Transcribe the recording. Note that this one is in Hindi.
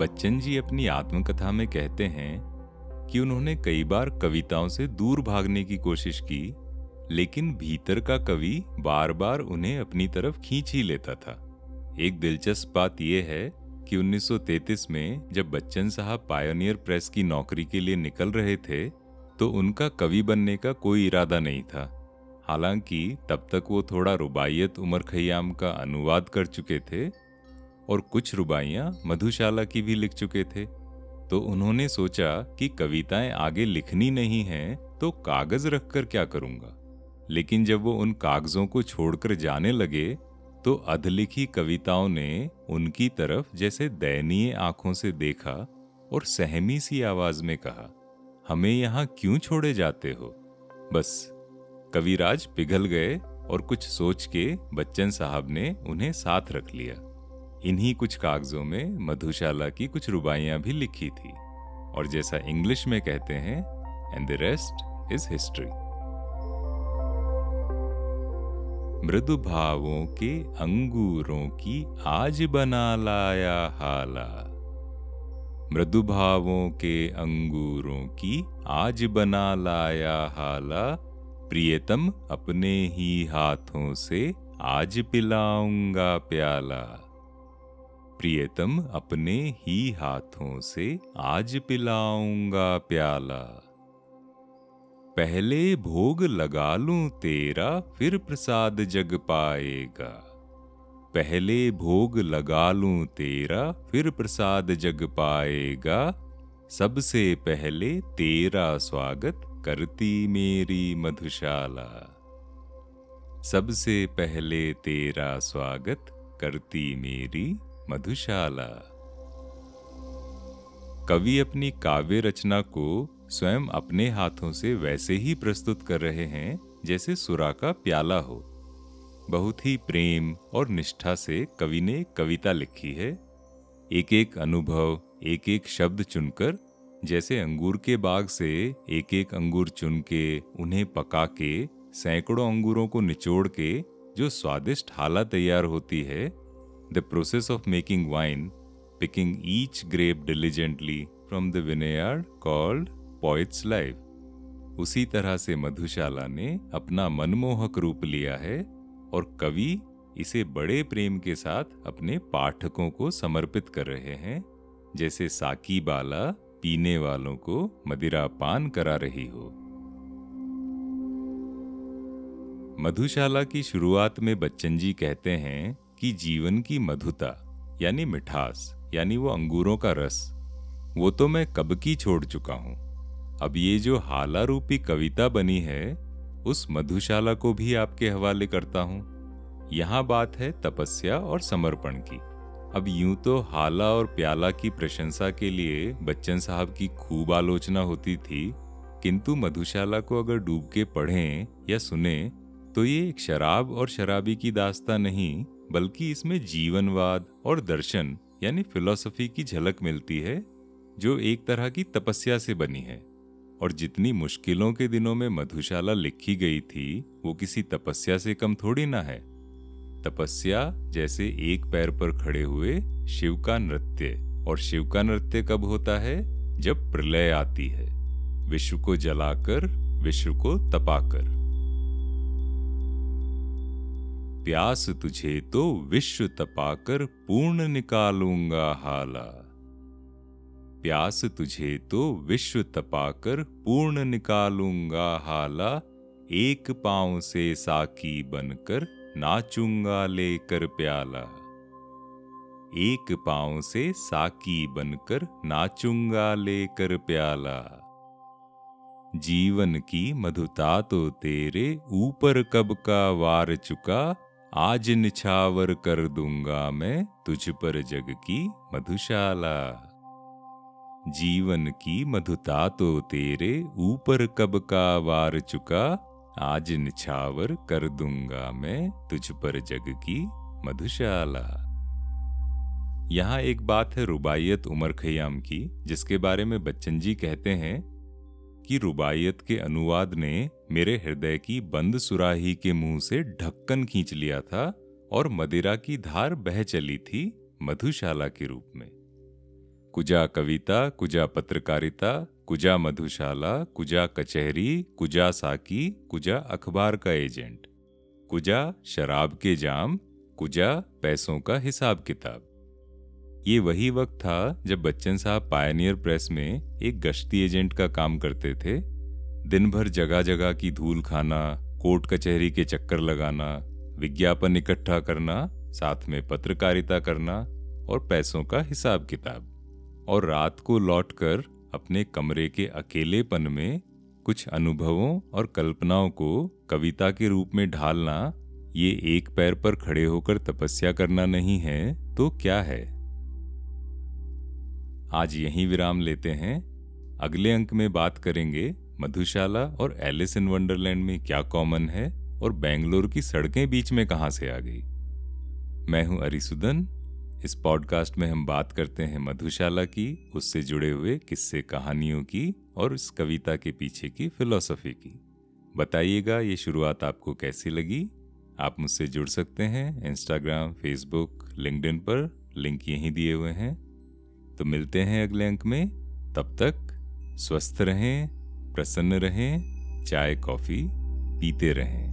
बच्चन जी अपनी आत्मकथा में कहते हैं कि उन्होंने कई बार कविताओं से दूर भागने की कोशिश की, लेकिन भीतर का कवि बार बार उन्हें अपनी तरफ़ खींच ही लेता था। एक दिलचस्प बात यह है कि 1933 में जब बच्चन साहब पायोनियर प्रेस की नौकरी के लिए निकल रहे थे तो उनका कवि बनने का कोई इरादा नहीं था। हालाँकि तब तक वो थोड़ा रुबाइयत उमर खयाम का अनुवाद कर चुके थे और कुछ रुबाइयाँ मधुशाला की भी लिख चुके थे। तो उन्होंने सोचा कि कविताएँ आगे लिखनी नहीं हैं तो कागज़ रखकर क्या करूँगा? लेकिन जब वो उन कागजों को छोड़कर जाने लगे तो अधलिखी कविताओं ने उनकी तरफ़ जैसे दयनीय आँखों से देखा और सहमी सी आवाज़ में कहा, हमें यहाँ क्यों छोड़े जाते हो? बस। कविराज पिघल गए और कुछ सोच के बच्चन साहब ने उन्हें साथ रख लिया। इन्हीं कुछ कागजों में मधुशाला की कुछ रुबाइयाँ भी लिखी थी, और जैसा इंग्लिश में कहते हैं and the rest is history मृदु भावों के अंगूरों की आज बना लाया हाला। मृदु भावों के अंगूरों की आज बना लाया हाला। प्रियतम, अपने ही हाथों से आज पिलाऊँगा प्याला। प्रियतम अपने ही हाथों से आज पिलाऊँगा प्याला। पहले भोग लगा लूँ तेरा, फिर प्रसाद जग पाएगा। पहले भोग लगा लूँ तेरा, फिर प्रसाद जग पाएगा। सबसे पहले तेरा स्वागत करती मेरी मधुशाला। सबसे पहले तेरा स्वागत करती मेरी मधुशाला। कवि अपनी काव्य रचना को स्वयं अपने हाथों से वैसे ही प्रस्तुत कर रहे हैं, जैसे सुरा का प्याला हो। बहुत ही प्रेम और निष्ठा से कवि ने कविता लिखी है। एक एक अनुभव एक एक शब्द चुनकर, जैसे अंगूर के बाग से एक एक अंगूर चुन के, उन्हें पका के, सैकड़ों अंगूरों को निचोड़ के, जो स्वादिष्ट हाला तैयार होती है The process of making wine, picking each grape diligently from the vineyard called Poet's Life. उसी तरह से मधुशाला ने अपना मनमोहक रूप लिया है और कवि इसे बड़े प्रेम के साथ अपने पाठकों को समर्पित कर रहे हैं जैसे साकी बाला पीने वालों को मदिरा पान करा रही हो मधुशाला की शुरुआत में बच्चन जी कहते हैं कि जीवन की मधुता, यानी मिठास, यानी वो अंगूरों का रस, वो तो मैं कब की छोड़ चुका हूँ। अब ये जो हाला रूपी कविता बनी है, उस मधुशाला को भी आपके हवाले करता हूँ। यहाँ बात है तपस्या और समर्पण की। अब यूँ तो हाला और प्याला की प्रशंसा के लिए बच्चन साहब की खूब आलोचना होती थी, किंतु मधुशाला को अगर डूब के पढ़ें या सुने तो ये एक शराब और शराबी की दास्ता नहीं बल्कि इसमें जीवनवाद और दर्शन, यानी फिलॉसफी की झलक मिलती है, जो एक तरह की तपस्या से बनी है। और जितनी मुश्किलों के दिनों में मधुशाला लिखी गई थी, वो किसी तपस्या से कम थोड़ी ना है। तपस्या जैसे एक पैर पर खड़े हुए शिव का नृत्य। और शिव का नृत्य कब होता है? जब प्रलय आती है। विश्व को जलाकर, विश्व को तपाकर। प्यास तुझे तो विश्व तपाकर पूर्ण निकालूँगा हाला। प्यास तुझे तो विश्व तपाकर पूर्ण निकालूँगा हाला। एक पाँव से साकी बनकर नाचूँगा लेकर प्याला। एक पाँव से साकी बनकर नाचूँगा लेकर प्याला। जीवन की मधुता तो तेरे ऊपर कब का वार चुका आज निछावर कर दूँगा मैं तुझ पर जग की मधुशाला। जीवन की मधुता तो तेरे ऊपर कब का वार चुका, आज निछावर कर दूँगा मैं तुझ पर जग की मधुशाला। यहाँ एक बात है रुबाइयत उमर खयाम की, जिसके बारे में बच्चन जी कहते हैं की रुबायत के अनुवाद ने मेरे हृदय की बंद सुराही के मुँह से ढक्कन खींच लिया था और मदिरा की धार बह चली थी मधुशाला के रूप में। कुजा कविता, कुजा पत्रकारिता, कुजा मधुशाला, कुजा कचहरी, कुजा साकी, कुजा अखबार का एजेंट, कुजा शराब के जाम, कुजा पैसों का हिसाब किताब ये वही वक्त था जब बच्चन साहब पायनियर प्रेस में एक गश्ती एजेंट का काम करते थे। दिन भर जगह जगह की धूल खाना, कोर्ट कचहरी के चक्कर लगाना, विज्ञापन इकट्ठा करना, साथ में पत्रकारिता करना और पैसों का हिसाब किताब। और रात को लौटकर अपने कमरे के अकेलेपन में कुछ अनुभवों और कल्पनाओं को कविता के रूप में ढालना, ये एक पैर पर खड़े होकर तपस्या करना नहीं है तो क्या है? आज यहीं विराम लेते हैं। अगले अंक में बात करेंगे मधुशाला और एलिस इन वंडरलैंड में क्या कॉमन है और बेंगलोर की सड़कें बीच में कहाँ से आ गई। मैं हूँ अरिसुदन। इस पॉडकास्ट में हम बात करते हैं मधुशाला की, उससे जुड़े हुए किस्से कहानियों की और इस कविता के पीछे की फिलॉसफी की। बताइएगा ये शुरुआत आपको कैसी लगी? आप मुझसे जुड़ सकते हैं इंस्टाग्राम फेसबुक लिंक्डइन पर। लिंक यहीं दिए हुए हैं। तो मिलते हैं अगले अंक में। तब तक स्वस्थ रहें, प्रसन्न रहें, चाय, कॉफ़ी पीते रहें।